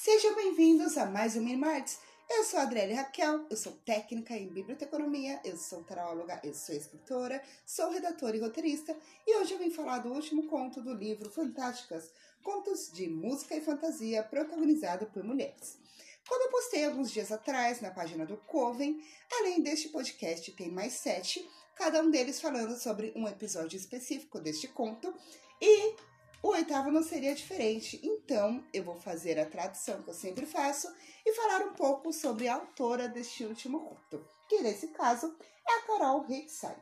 Sejam bem-vindos a mais um Minimarts. Eu sou a Adriele Raquel, eu sou técnica em biblioteconomia, eu sou taróloga, eu sou escritora, sou redatora e roteirista e hoje eu vim falar do último conto do livro Fantásticas, Contos de Música e Fantasia protagonizado por mulheres. Quando eu postei alguns dias atrás na página do Coven, além deste podcast tem mais sete, cada um deles falando sobre um episódio específico deste conto e o oitavo não seria diferente, então eu vou fazer a tradição que eu sempre faço e falar um pouco sobre a autora deste último conto, que nesse caso é a Carol Hicksai.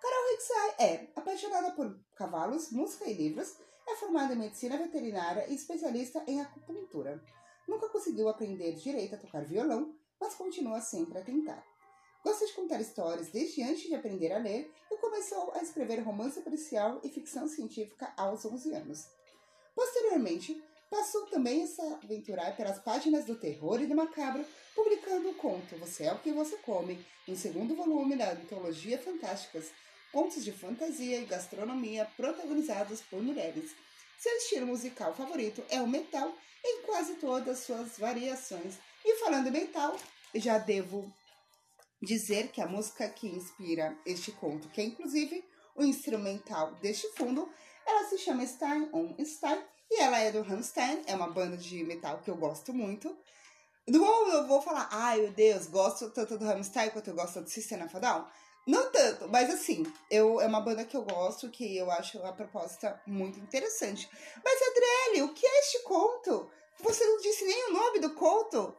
Carol Hicksai é apaixonada por cavalos, música e livros, é formada em medicina veterinária e especialista em acupuntura. Nunca conseguiu aprender direito a tocar violão, mas continua sempre a tentar. Gosta de contar histórias desde antes de aprender a ler e começou a escrever romance policial e ficção científica aos 11 anos. Posteriormente, passou também a se aventurar pelas páginas do terror e do macabro, publicando o conto Você é o que você come, no segundo volume da antologia Fantásticas, contos de fantasia e gastronomia protagonizados por mulheres. Seu estilo musical favorito é o metal em quase todas suas variações. E falando em metal, já devo dizer que a música que inspira este conto, que é inclusive o instrumental deste fundo, ela se chama Stein on Stein e ela é do Rammstein, é uma banda de metal que eu gosto muito. Não eu vou falar, ai meu Deus, gosto tanto do Rammstein quanto eu gosto do System of a Down. Não tanto, mas assim, eu, é uma banda que eu gosto, que eu acho a proposta muito interessante. Mas, Adriele, o que é este conto? Você não disse nem o nome do conto?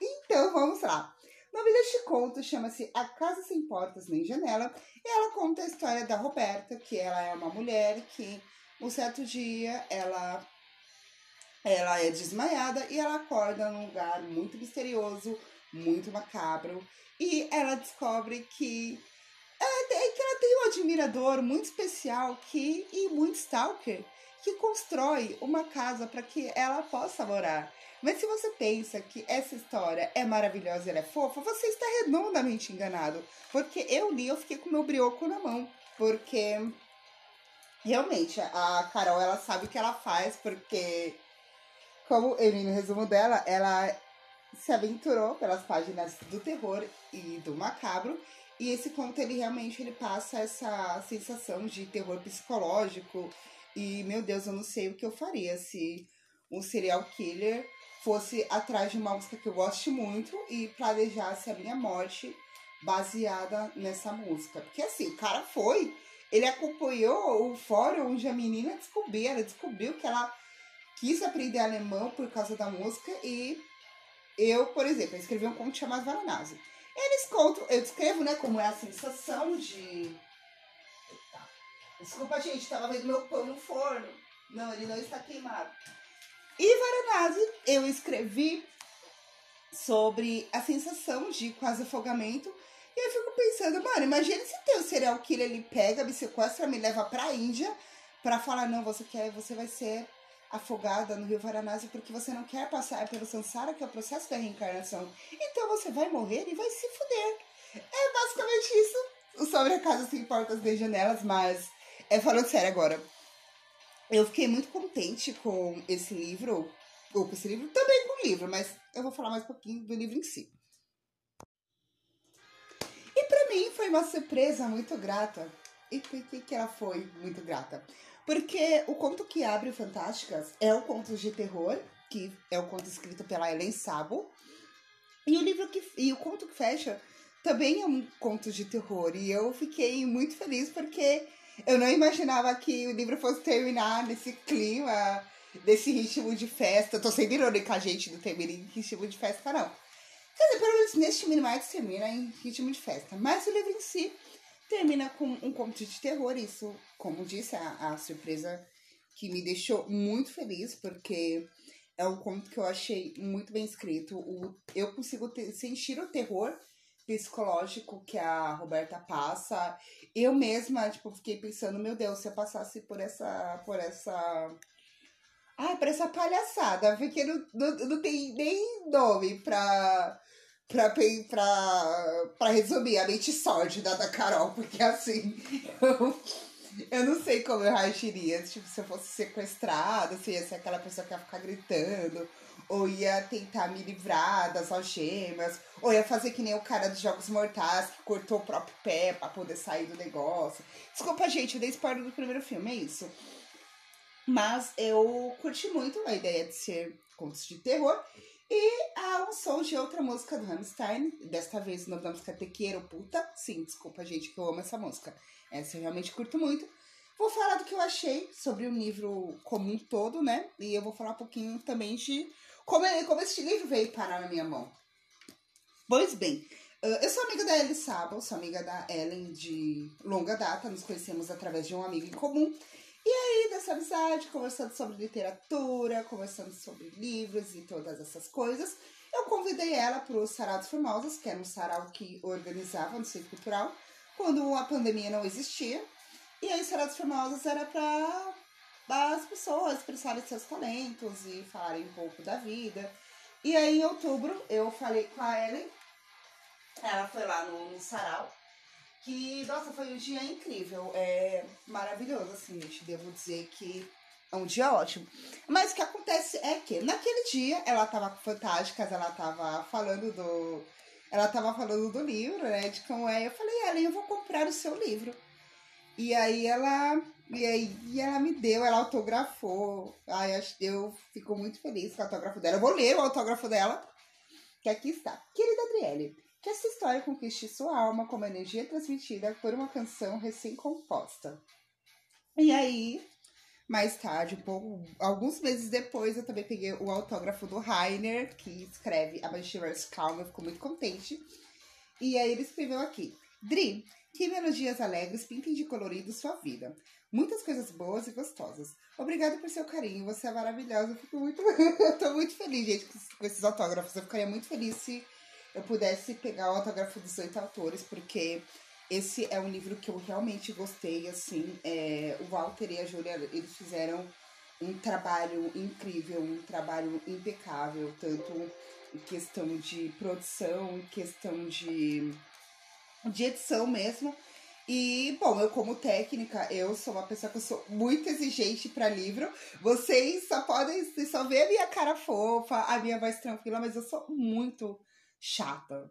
Então, vamos lá. Nome deste conto chama-se A Casa Sem Portas Nem Janela e ela conta a história da Roberta, que ela é uma mulher que um certo dia ela ela é desmaiada e ela acorda num lugar muito misterioso, muito macabro e ela descobre que ela tem, que ela tem um admirador muito especial que e muito stalker que constrói uma casa para que ela possa morar. Mas se você pensa que essa história é maravilhosa e ela é fofa, você está redondamente enganado. Porque eu li, eu fiquei com meu brioco na mão. Porque realmente a Carol ela sabe o que ela faz, porque, como eu li no resumo dela, ela se aventurou pelas páginas do terror e do macabro. E esse conto ele realmente ele passa essa sensação de terror psicológico. E meu Deus, eu não sei o que eu faria se um serial killer fosse atrás de uma música que eu gosto muito e planejasse a minha morte baseada nessa música. Porque assim, o cara foi, ele acompanhou o fórum onde a menina descobriu, ela descobriu que ela quis aprender alemão por causa da música e eu, por exemplo, escrevi um conto chamado Varanasi. Eles contam, eu descrevo, né, como é a sensação de. Desculpa, gente, tava vendo meu pão no forno. Não, ele não está queimado. E Varanasi, eu escrevi sobre a sensação de quase afogamento. E eu fico pensando, mano, imagine se teu serial killer ele pega, me sequestra, me leva pra Índia pra falar, não, você quer, você vai ser afogada no rio Varanasi porque você não quer passar pelo Sansara, que é o processo da reencarnação. Então você vai morrer e vai se fuder. É basicamente isso sobre a casa sem portas nem janelas, mas é falando sério agora eu fiquei muito contente com esse livro, ou com esse livro, também com o livro, mas eu vou falar mais um pouquinho do livro em si. E para mim foi uma surpresa muito grata. E por que, que ela foi muito grata? Porque o conto que abre Fantásticas é o conto de terror, que é o conto escrito pela Ellen Sabo. E o livro que e o conto que fecha também é um conto de terror. E eu fiquei muito feliz porque eu não imaginava que o livro fosse terminar nesse clima, desse ritmo de festa. Eu tô sendo irônica, gente, não termina em ritmo de festa, não. Quer dizer, pelo menos neste Minimax termina em ritmo de festa. Mas o livro em si termina com um conto de terror. Isso, como disse, a, a surpresa que me deixou muito feliz, porque é um conto que eu achei muito bem escrito. O, eu consigo ter, sentir o terror psicológico que a Roberta passa. Eu mesma, tipo, fiquei pensando, meu Deus, se eu passasse por essa. por essa. Ai, por essa palhaçada, porque não, não, não tem nem nome pra. Pra, pra, pra resumir a mente sórdida da Carol, porque assim, eu, Eu não sei como eu reagiria. Tipo, se eu fosse sequestrada, se ia ser aquela pessoa que ia ficar gritando, ou ia tentar me livrar das algemas, ou ia fazer que nem o cara dos Jogos Mortais, que cortou o próprio pé pra poder sair do negócio. Desculpa, gente, eu dei spoiler do primeiro filme, é isso. Mas eu curti muito a ideia de ser contos de terror. E há um som de outra música do Rammstein. Desta vez o nome da música é Tequeiro Puta. Sim, desculpa, gente, que eu amo essa música. Essa eu realmente curto muito. Vou falar do que eu achei sobre o livro como um todo, né? E eu vou falar um pouquinho também de como, como este livro veio parar na minha mão. Pois bem, eu sou amiga da Ellie Sabo, sou amiga da Ellen de longa data, nos conhecemos através de um amigo em comum. E aí, dessa amizade, conversando sobre literatura, conversando sobre livros e todas essas coisas, eu convidei ela para o Sarau dos Formosos, que era um sarau que organizava no Centro Cultural, quando a pandemia não existia. E aí, o Sarau dos Formosos era para as pessoas expressarem seus talentos e falarem um pouco da vida. E aí, em outubro, eu falei com a Ellen, ela foi lá no, no sarau, que, nossa, foi um dia incrível, é maravilhoso, assim, gente, devo dizer que é um dia ótimo. Mas o que acontece é que, naquele dia, ela tava com Fantásticas, ela tava falando do... Ela tava falando do livro, né, de como é. Eu falei, Ellen, eu vou comprar o seu livro. E aí ela... E aí ela me deu, ela autografou. Ai, eu fico muito feliz com o autógrafo dela. Eu vou ler o autógrafo dela, que aqui está. Querida Adriele, que essa história conquiste sua alma como energia transmitida por uma canção recém-composta. E aí, mais tarde, um pouco, alguns meses depois, eu também peguei o autógrafo do Rainer, que escreve A Manchivers Calm, eu fico muito contente. E aí ele escreveu aqui: Dri, que melodias alegres pintem de colorido sua vida. Muitas coisas boas e gostosas. Obrigada por seu carinho, você é maravilhosa. Eu fico muito. eu tô muito feliz, gente, com esses autógrafos. Eu ficaria muito feliz se eu pudesse pegar o autógrafo dos oito autores, porque esse é um livro que eu realmente gostei, assim, é, o Walter e a Júlia, eles fizeram um trabalho incrível, um trabalho impecável, tanto em questão de produção, em questão de, de edição mesmo. E, bom, eu como técnica, eu sou uma pessoa que eu sou muito exigente para livro. Vocês só podem só ver a minha cara fofa, a minha voz tranquila, mas eu sou muito chata.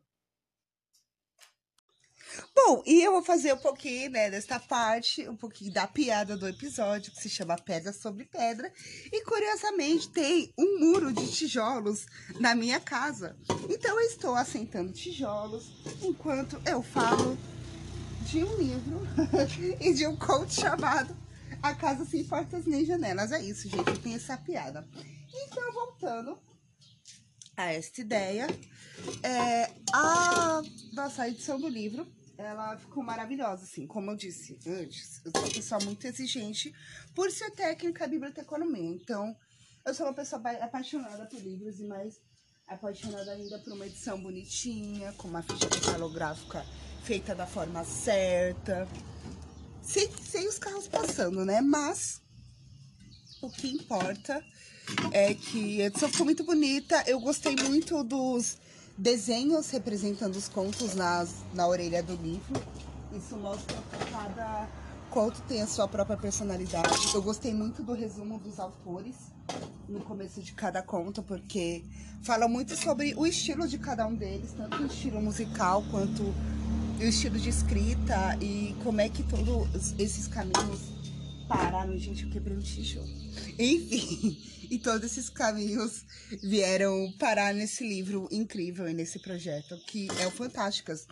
Bom, e eu vou fazer um pouquinho, né, desta parte, um pouquinho da piada do episódio, que se chama Pedra sobre Pedra. E curiosamente tem um muro de tijolos na minha casa. Então eu estou assentando tijolos enquanto eu falo de um livro e de um conto chamado A Casa Sem Portas Nem Janelas. É isso, gente, tem essa piada. Então, voltando a esta ideia, é, a nossa edição do livro, ela ficou maravilhosa, assim, como eu disse antes, eu sou uma pessoa muito exigente por ser técnica biblioteconomia, então eu sou uma pessoa apaixonada por livros e mais apaixonada ainda por uma edição bonitinha, com uma ficha catalográfica feita da forma certa, sem, sem os carros passando, né? Mas o que importa é que a edição ficou muito bonita. Eu gostei muito dos desenhos representando os contos nas, na orelha do livro. Isso mostra que cada conto tem a sua própria personalidade. Eu gostei muito do resumo dos autores no começo de cada conto, porque fala muito sobre o estilo de cada um deles, tanto o estilo musical quanto o estilo de escrita e como é que todos esses caminhos pararam. Gente, eu quebrei um tijolo. Enfim, e todos esses caminhos vieram parar nesse livro incrível e nesse projeto que é o Fantásticas.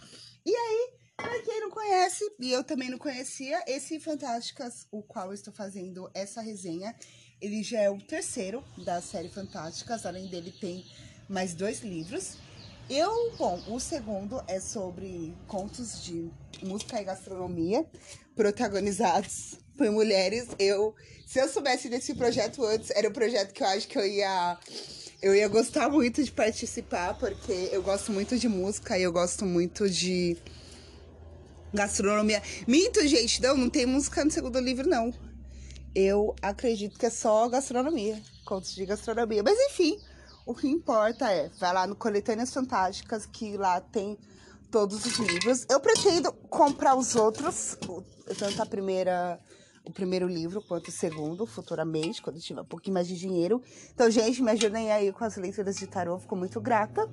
E aí, para quem não conhece, e eu também não conhecia, esse Fantásticas, o qual eu estou fazendo essa resenha, ele já é o terceiro da série Fantásticas, além dele tem mais dois livros. Eu, bom, o segundo é sobre contos de música e gastronomia, protagonizados por mulheres. Eu, se eu soubesse desse projeto antes, era um projeto que eu acho que eu ia eu ia gostar muito de participar, porque eu gosto muito de música e eu gosto muito de gastronomia. Minto, gente, não, não tem música no segundo livro, não. Eu acredito que é só gastronomia, contos de gastronomia. Mas enfim, o que importa é, vai lá no Coletâneas Fantásticas, que lá tem todos os livros. Eu pretendo comprar os outros, tanto a primeira o primeiro livro quanto o segundo, futuramente, quando tiver um pouquinho mais de dinheiro. Então, gente, me ajudem aí com as leituras de tarô, fico muito grata.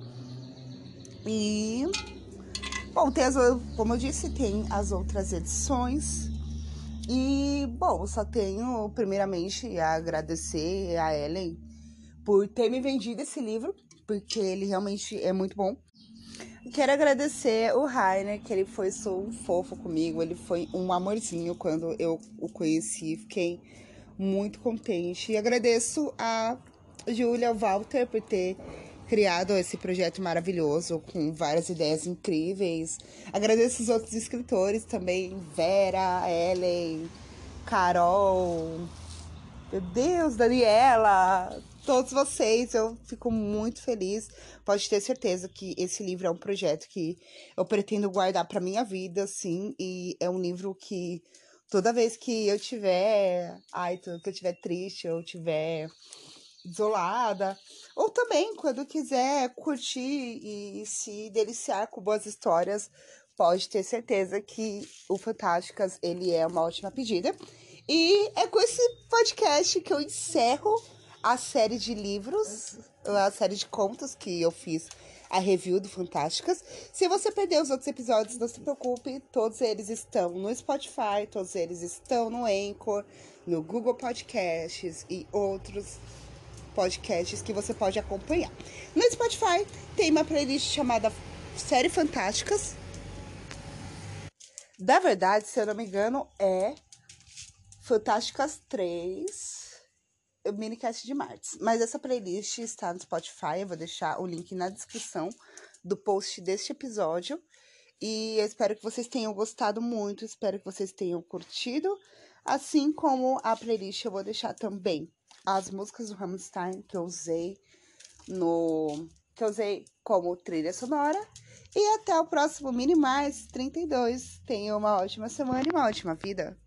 E. Bom, tem as, como eu disse, tem as outras edições. E, bom, só tenho, primeiramente, a agradecer a Ellen por ter me vendido esse livro, porque ele realmente é muito bom. Quero agradecer o Rainer, que ele foi só um fofo comigo, ele foi um amorzinho quando eu o conheci, fiquei muito contente. E agradeço a Júlia Walter por ter criado esse projeto maravilhoso com várias ideias incríveis. Agradeço os outros escritores também, Vera, Ellen, Carol, meu Deus, Daniela, todos vocês. Eu fico muito feliz. Pode ter certeza que esse livro é um projeto que eu pretendo guardar para minha vida, sim. E é um livro que toda vez que eu tiver, ai, que eu tiver triste, eu tiver isolada, ou também quando quiser curtir e se deliciar com boas histórias, pode ter certeza que o Fantásticas ele é uma ótima pedida. E é com esse podcast que eu encerro a série de livros, a série de contos que eu fiz a review do Fantásticas. Se você perdeu os outros episódios, não se preocupe, todos eles estão no Spotify, todos eles estão no Anchor, no Google Podcasts e outros podcasts que você pode acompanhar. No Spotify tem uma playlist chamada Série Fantásticas. Da verdade, se eu não me engano, é Fantásticas 3 o minicast de Martes. Mas essa playlist está no Spotify, eu vou deixar o link na descrição do post deste episódio. E eu espero que vocês tenham gostado muito, espero que vocês tenham curtido. Assim como a playlist, eu vou deixar também as músicas do Rammstein que eu usei no que eu usei como trilha sonora. E até o próximo Mini Mais 32. Tenha uma ótima semana e uma ótima vida.